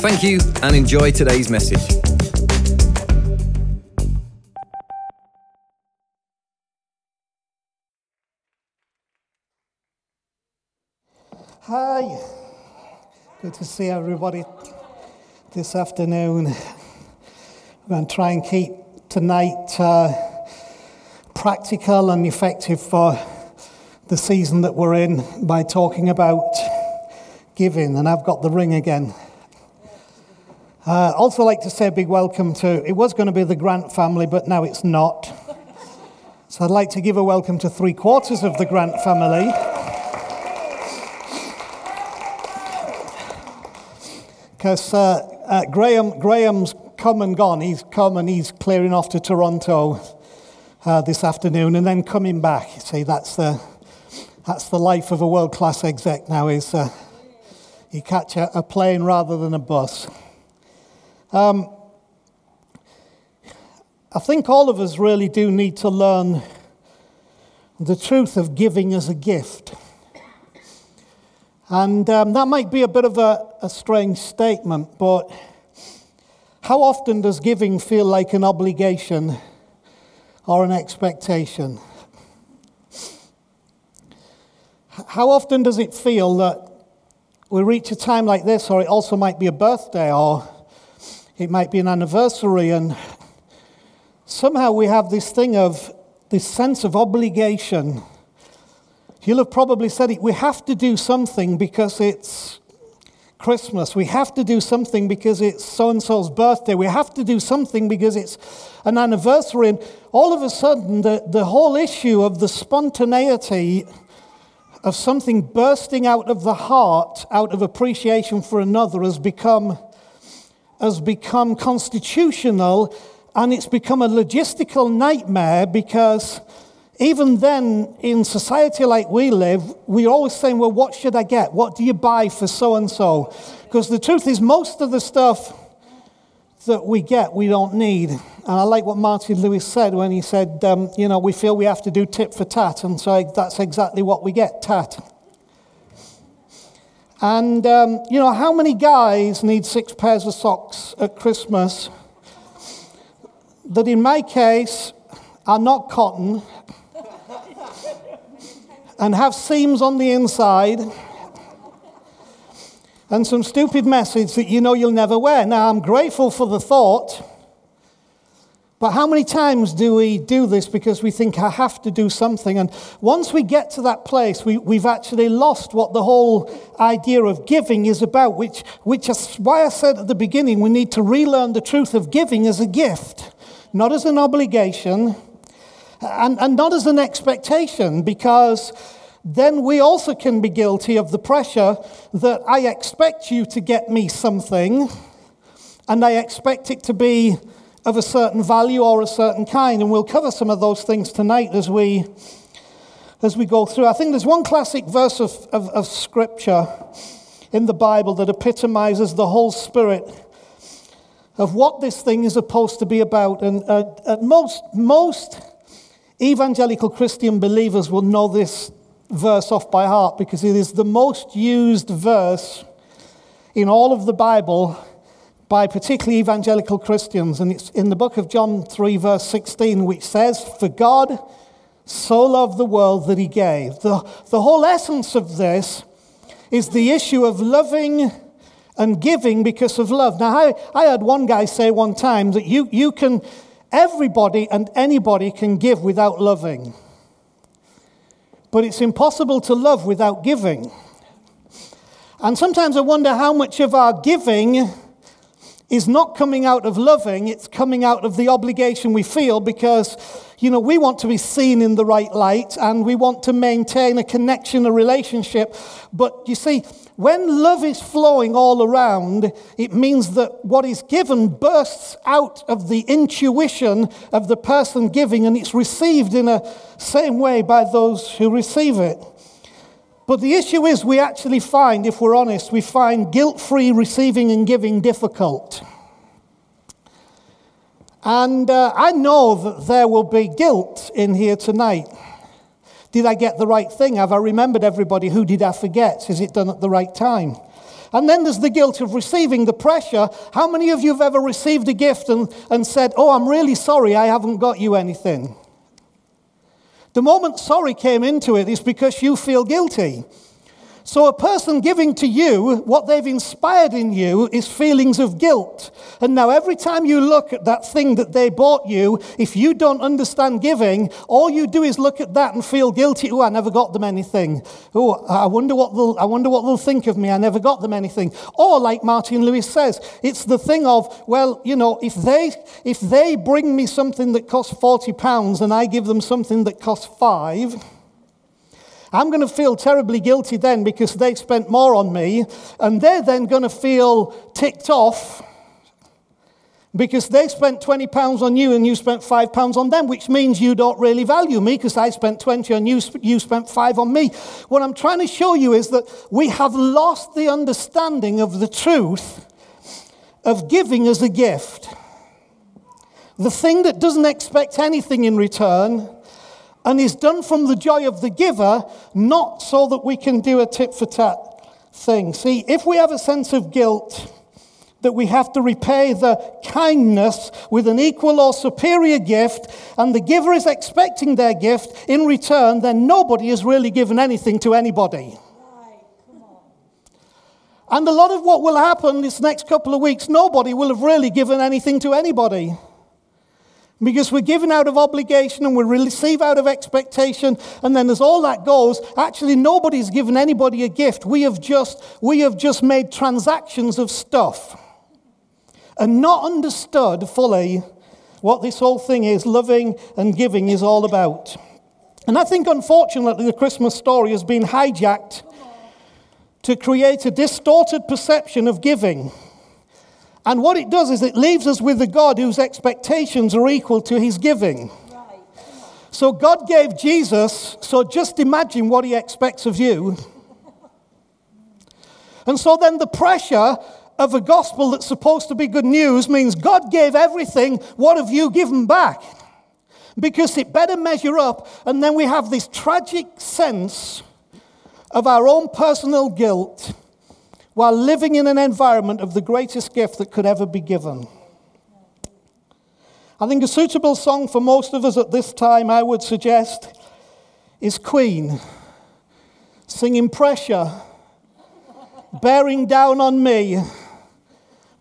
Thank you and enjoy today's message. Hi, good to see everybody this afternoon. We're going to try and keep tonight uh, practical and effective for the season that we're in by talking about giving, and I've got the ring again. Uh, also, like to say a big welcome to, it was going to be the Grant family, but now it's not. So I'd like to give a welcome to three quarters of the Grant family. Because uh, uh, Graham, Graham's come and gone. He's come and he's clearing off to Toronto uh, this afternoon and then coming back. You see, that's the, that's the life of a world class exec now, is uh, you catch a, a plane rather than a bus. Um, I think all of us really do need to learn the truth of giving as a gift. And um, that might be a bit of a, a strange statement, but how often does giving feel like an obligation or an expectation? How often does it feel that we reach a time like this, or it also might be a birthday, or it might be an anniversary, and somehow we have this thing of this sense of obligation. You'll have probably said it. We have to do something because it's Christmas. We have to do something because it's so and so's birthday. We have to do something because it's an anniversary. And all of a sudden, the, the whole issue of the spontaneity of something bursting out of the heart, out of appreciation for another, has become has become constitutional and it's become a logistical nightmare because even then, in society like we live, we're always saying, well, what should I get? What do you buy for so and so? Because the truth is, most of the stuff that we get, we don't need. And I like what Martin Lewis said when he said, um, you know, we feel we have to do tit for tat. And so that's exactly what we get tat. And, um, you know, how many guys need six pairs of socks at Christmas? That, in my case, are not cotton. And have seams on the inside. And some stupid message that you know you'll never wear? Now, I'm grateful for the thought but how many times do we do this because we think I have to do something? And once we get to that place, we, we've actually lost what the whole idea of giving is about, which, which is why I said at the beginning we need to relearn the truth of giving as a gift, not as an obligation, and, and not as an expectation, because then we also can be guilty of the pressure that I expect you to get me something, and I expect it to be of a certain value or a certain kind. And we'll cover some of those things tonight as we, as we go through. I think there's one classic verse of, of, of Scripture in the Bible that epitomizes the whole spirit of what this thing is supposed to be about. And uh, most, most evangelical Christian believers will know this verse off by heart because it is the most used verse in all of the Bible by particularly evangelical Christians. And it's in the book of John 3, verse 16, which says, For God so loved the world that he gave. The, the whole essence of this is the issue of loving and giving because of love. Now, I, I had one guy say one time that you, you can, everybody and anybody can give without loving. But it's impossible to love without giving. And sometimes I wonder how much of our giving is not coming out of loving, it's coming out of the obligation we feel because, you know, we want to be seen in the right light and we want to maintain a connection, a relationship. But you see, when love is flowing all around, it means that what is given bursts out of the intuition of the person giving and it's received in a same way by those who receive it. But the issue is, we actually find, if we're honest, we find guilt free receiving and giving difficult. And uh, I know that there will be guilt in here tonight. Did I get the right thing? Have I remembered everybody? Who did I forget? Is it done at the right time? And then there's the guilt of receiving the pressure. How many of you have ever received a gift and, and said, Oh, I'm really sorry, I haven't got you anything? The moment sorry came into it is because you feel guilty. So, a person giving to you what they've inspired in you is feelings of guilt. And now, every time you look at that thing that they bought you, if you don't understand giving, all you do is look at that and feel guilty. Oh, I never got them anything. Oh, I wonder what they'll, I wonder what they'll think of me. I never got them anything. Or, like Martin Lewis says, it's the thing of, well, you know, if they, if they bring me something that costs 40 pounds and I give them something that costs five, I'm going to feel terribly guilty then because they spent more on me, and they're then going to feel ticked off because they spent 20 pounds on you and you spent 5 pounds on them, which means you don't really value me because I spent 20 on you, you spent 5 on me. What I'm trying to show you is that we have lost the understanding of the truth of giving as a gift. The thing that doesn't expect anything in return and is done from the joy of the giver, not so that we can do a tit for tat thing. See, if we have a sense of guilt, that we have to repay the kindness with an equal or superior gift, and the giver is expecting their gift in return, then nobody has really given anything to anybody. And a lot of what will happen this next couple of weeks, nobody will have really given anything to anybody. Because we're given out of obligation and we receive out of expectation, and then as all that goes, actually nobody's given anybody a gift. We have just, we have just made transactions of stuff and not understood fully what this whole thing is, loving and giving is all about. And I think unfortunately the Christmas story has been hijacked to create a distorted perception of giving. And what it does is it leaves us with a God whose expectations are equal to his giving. So God gave Jesus, so just imagine what he expects of you. And so then the pressure of a gospel that's supposed to be good news means God gave everything, what have you given back? Because it better measure up, and then we have this tragic sense of our own personal guilt while living in an environment of the greatest gift that could ever be given. I think a suitable song for most of us at this time, I would suggest, is Queen singing Pressure, bearing down on me.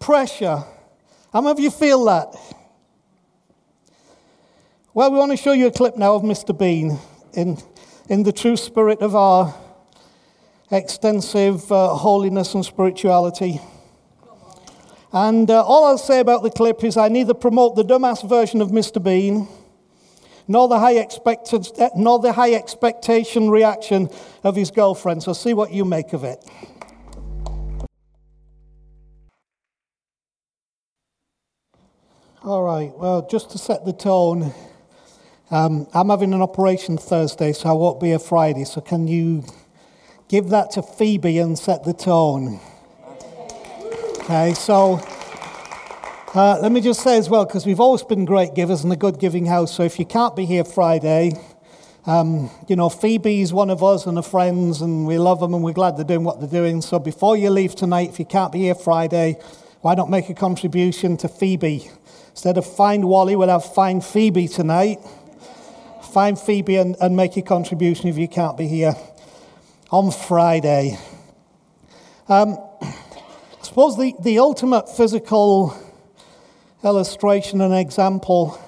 Pressure. How many of you feel that? Well, we want to show you a clip now of Mr. Bean in, in the true spirit of our extensive uh, holiness and spirituality. And uh, all I'll say about the clip is I neither promote the dumbass version of Mr. Bean nor the high, expected, uh, nor the high expectation reaction of his girlfriend. So see what you make of it. All right, well, just to set the tone, um, I'm having an operation Thursday, so I won't be here Friday. So can you give that to Phoebe and set the tone. Okay, so uh, let me just say as well, because we've always been great givers and a good giving house. So if you can't be here Friday, um, you know, Phoebe's one of us and a friends, and we love them and we're glad they're doing what they're doing. So before you leave tonight, if you can't be here Friday, why not make a contribution to Phoebe? Instead of find Wally, we'll have find Phoebe tonight. Find Phoebe and, and make a contribution if you can't be here on Friday. Um, I suppose the, the ultimate physical illustration and example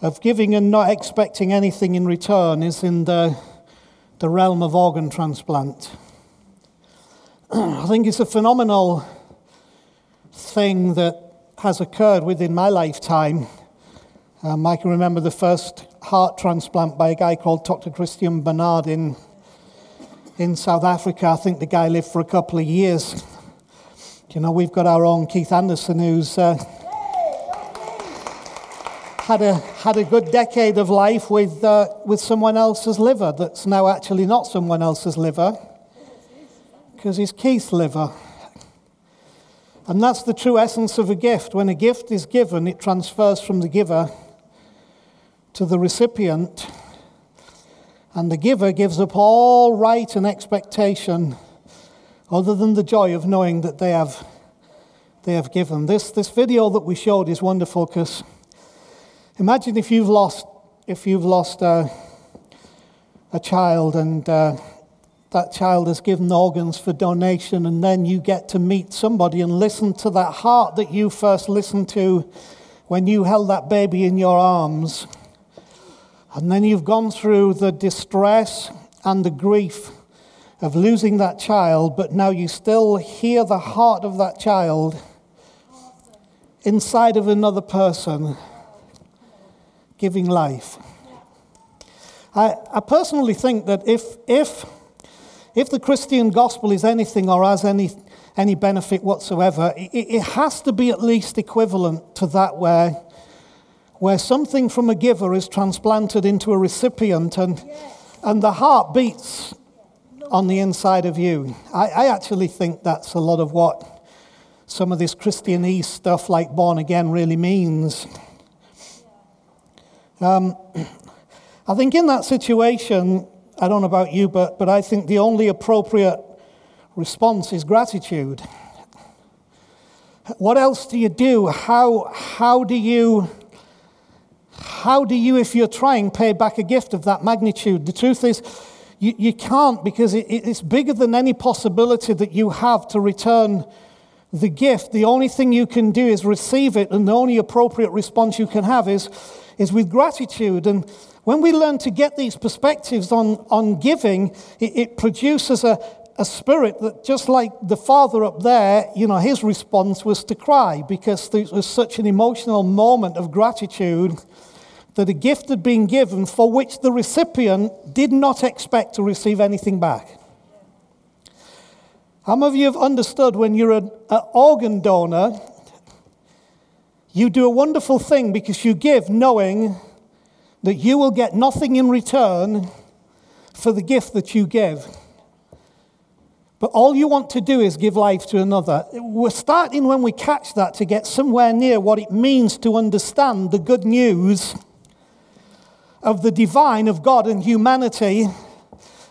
of giving and not expecting anything in return is in the, the realm of organ transplant. I think it's a phenomenal thing that has occurred within my lifetime. Um, I can remember the first heart transplant by a guy called Dr. Christiaan Barnard in, in South Africa. I think the guy lived for a couple of years. You know, we've got our own Keith Anderson who's uh, had, a, had a good decade of life with, uh, with someone else's liver that's now actually not someone else's liver because it's Keith's liver. And that's the true essence of a gift. When a gift is given, it transfers from the giver to the recipient, and the giver gives up all right and expectation other than the joy of knowing that they have, they have given. This, this video that we showed is wonderful because imagine if you've lost, if you've lost a, a child and uh, that child has given organs for donation, and then you get to meet somebody and listen to that heart that you first listened to when you held that baby in your arms. And then you've gone through the distress and the grief of losing that child, but now you still hear the heart of that child inside of another person giving life. I, I personally think that if, if if the Christian gospel is anything or has any, any benefit whatsoever, it, it has to be at least equivalent to that where, where something from a giver is transplanted into a recipient and, and the heart beats on the inside of you. I, I actually think that's a lot of what some of this Christianese stuff like born again really means. Um, I think in that situation, I don't know about you, but, but I think the only appropriate response is gratitude. What else do you do? How, how do you, how do you, if you're trying, pay back a gift of that magnitude? The truth is, you, you can't because it, it's bigger than any possibility that you have to return the gift. The only thing you can do is receive it, and the only appropriate response you can have is, is with gratitude. And when we learn to get these perspectives on, on giving, it, it produces a, a spirit that just like the father up there, you know, his response was to cry because there was such an emotional moment of gratitude that a gift had been given for which the recipient did not expect to receive anything back. How many of you have understood when you're an, an organ donor, you do a wonderful thing because you give knowing that you will get nothing in return for the gift that you give. But all you want to do is give life to another. We're starting when we catch that to get somewhere near what it means to understand the good news of the divine of God and humanity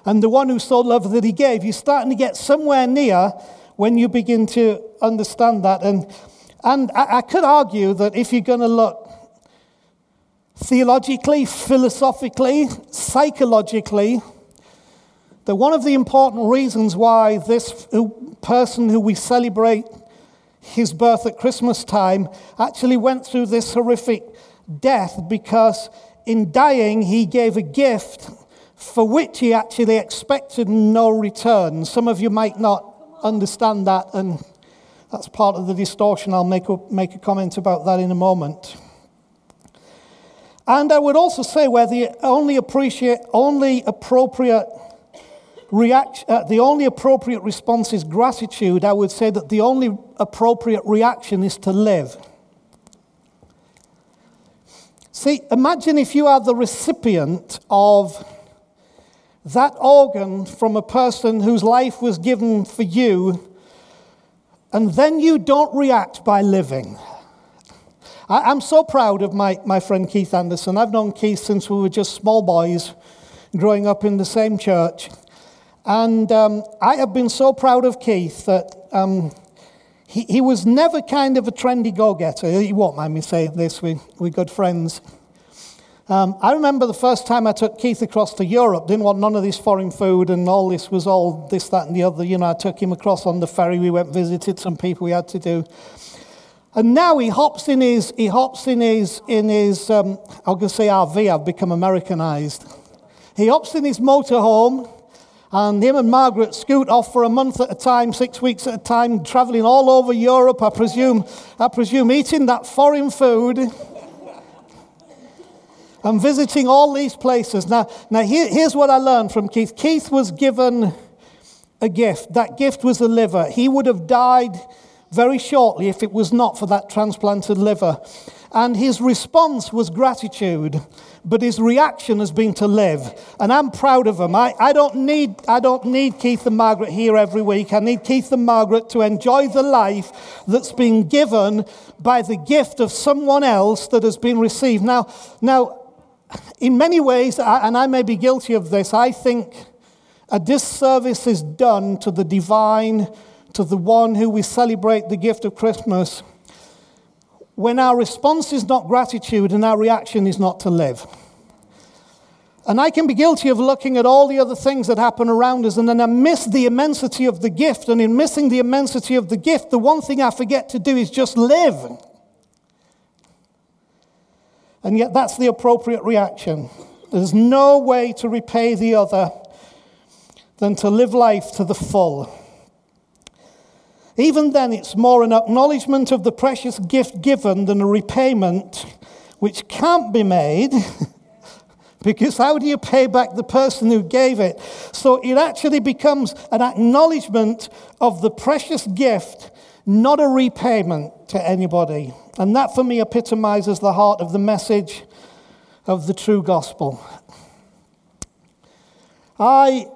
and the one who so loved that he gave. You're starting to get somewhere near when you begin to understand that. And, and I, I could argue that if you're going to look theologically, philosophically, psychologically, that one of the important reasons why this person who we celebrate his birth at Christmas time actually went through this horrific death because in dying he gave a gift for which he actually expected no return. Some of you might not understand that, and that's part of the distortion. I'll make a, make a comment about that in a moment. And I would also say where the only, appreciate, only appropriate reaction, uh, the only appropriate response is gratitude, I would say that the only appropriate reaction is to live. See, imagine if you are the recipient of that organ from a person whose life was given for you, and then you don't react by living. I, am so proud of my, my friend Keith Anderson. I've known Keith since we were just small boys growing up in the same church. And um, I have been so proud of Keith that um, he, he was never kind of a trendy go getter. You won't mind me saying this, we, we're good friends. Um, I remember the first time I took Keith across to Europe, didn't want none of this foreign food and all this was all this, that, and the other. You know, I took him across on the ferry. We went visited some people we had to do. And now he hops in his, he hops in his, in his um, going to say RV, I've become Americanized. He hops in his motorhome And him and Margaret scoot off for a month at a time, six weeks at a time, traveling all over Europe, I presume, I presume eating that foreign food and visiting all these places. Now, now here, here's what I learned from Keith. Keith was given a gift. That gift was a liver. He would have died very shortly if it was not for that transplanted liver. And his response was gratitude, but his reaction has been to live. And I'm proud of him. I, I, don't need, I don't need Keith and Margaret here every week. I need Keith and Margaret to enjoy the life that's been given by the gift of someone else that has been received. Now, now in many ways, and I may be guilty of this, I think a disservice is done to the divine, to the one who we celebrate the gift of Christmas when our response is not gratitude and our reaction is not to live. And I can be guilty of looking at all the other things that happen around us, and then I miss the immensity of the gift. And in missing the immensity of the gift, the one thing I forget to do is just live. And yet, that's the appropriate reaction. There's no way to repay the other than to live life to the full. Even then, it's more an acknowledgement of the precious gift given than a repayment which can't be made. because how do you pay back the person who gave it? So it actually becomes an acknowledgement of the precious gift, not a repayment to anybody. And that for me epitomizes the heart of the message of the true gospel. I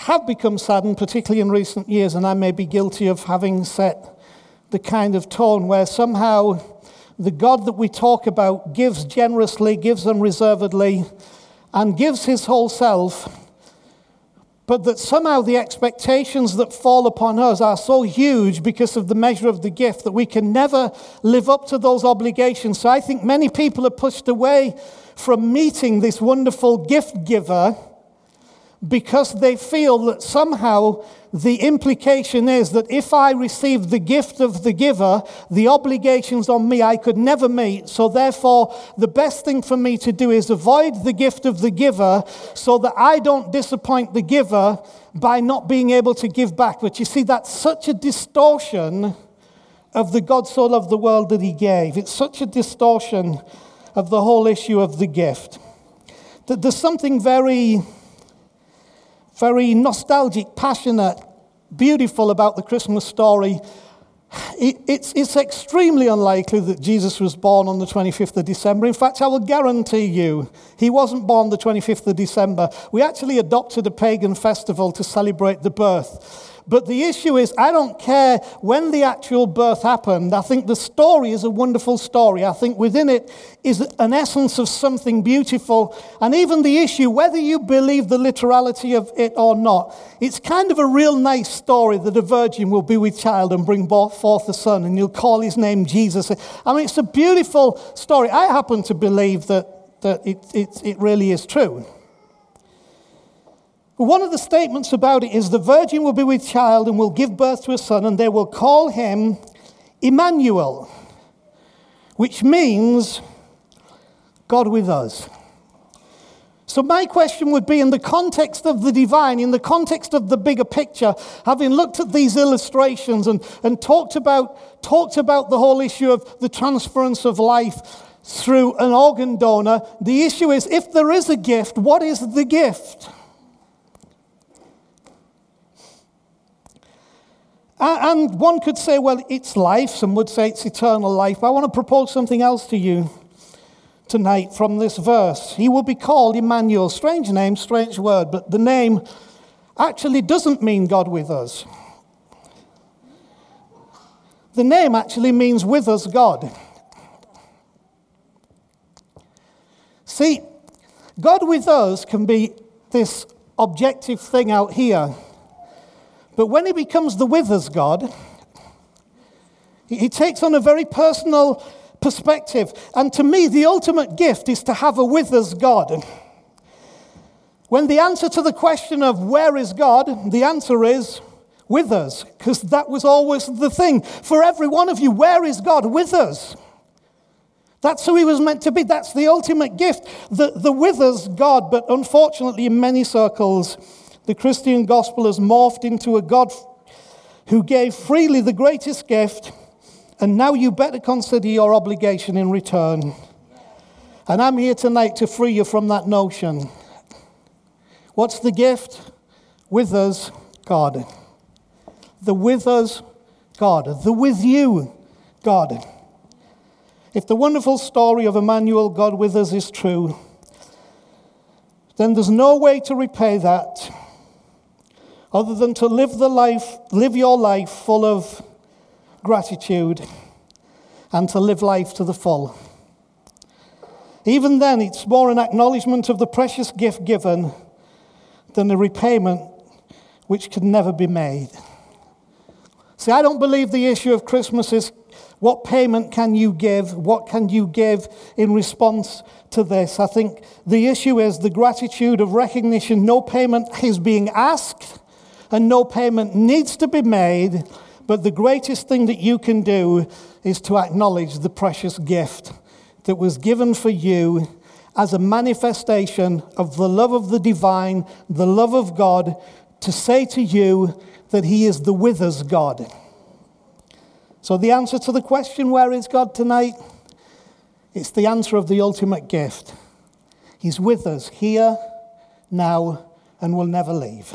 have become saddened, particularly in recent years, and I may be guilty of having set the kind of tone where somehow the God that we talk about gives generously, gives unreservedly, and gives his whole self, but that somehow the expectations that fall upon us are so huge because of the measure of the gift that we can never live up to those obligations. So I think many people are pushed away from meeting this wonderful gift giver because they feel that somehow the implication is that if I receive the gift of the giver, the obligations on me I could never meet. So, therefore, the best thing for me to do is avoid the gift of the giver so that I don't disappoint the giver by not being able to give back. But you see, that's such a distortion of the God so loved the world that he gave. It's such a distortion of the whole issue of the gift. That there's something very very nostalgic, passionate, beautiful about the Christmas story. It, it's, it's extremely unlikely that Jesus was born on the 25th of December. In fact, I will guarantee you he wasn't born the 25th of December. We actually adopted a pagan festival to celebrate the birth. But the issue is, I don't care when the actual birth happened. I think the story is a wonderful story. I think within it is an essence of something beautiful. And even the issue, whether you believe the literality of it or not, it's kind of a real nice story that a virgin will be with child and bring forth a son, and you'll call his name Jesus. I mean, it's a beautiful story. I happen to believe that, that it, it, it really is true. One of the statements about it is the virgin will be with child and will give birth to a son, and they will call him Emmanuel, which means God with us. So, my question would be in the context of the divine, in the context of the bigger picture, having looked at these illustrations and, and talked, about, talked about the whole issue of the transference of life through an organ donor, the issue is if there is a gift, what is the gift? And one could say, well, it's life. Some would say it's eternal life. But I want to propose something else to you tonight from this verse. He will be called Emmanuel. Strange name, strange word, but the name actually doesn't mean God with us. The name actually means with us God. See, God with us can be this objective thing out here but when he becomes the with us God, he takes on a very personal perspective. And to me, the ultimate gift is to have a with us God. When the answer to the question of where is God, the answer is with us, because that was always the thing. For every one of you, where is God? With us. That's who he was meant to be. That's the ultimate gift, the, the with us God. But unfortunately, in many circles, the Christian gospel has morphed into a God who gave freely the greatest gift, and now you better consider your obligation in return. And I'm here tonight to free you from that notion. What's the gift? With us, God. The with us, God. The with you, God. If the wonderful story of Emmanuel, God with us, is true, then there's no way to repay that other than to live the life, live your life full of gratitude and to live life to the full. Even then, it's more an acknowledgement of the precious gift given than a repayment which can never be made. See, I don't believe the issue of Christmas is what payment can you give? What can you give in response to this? I think the issue is the gratitude of recognition. No payment is being asked and no payment needs to be made. But the greatest thing that you can do is to acknowledge the precious gift that was given for you as a manifestation of the love of the divine, the love of God, to say to you that He is the with us God. So, the answer to the question, where is God tonight? It's the answer of the ultimate gift. He's with us here, now, and will never leave.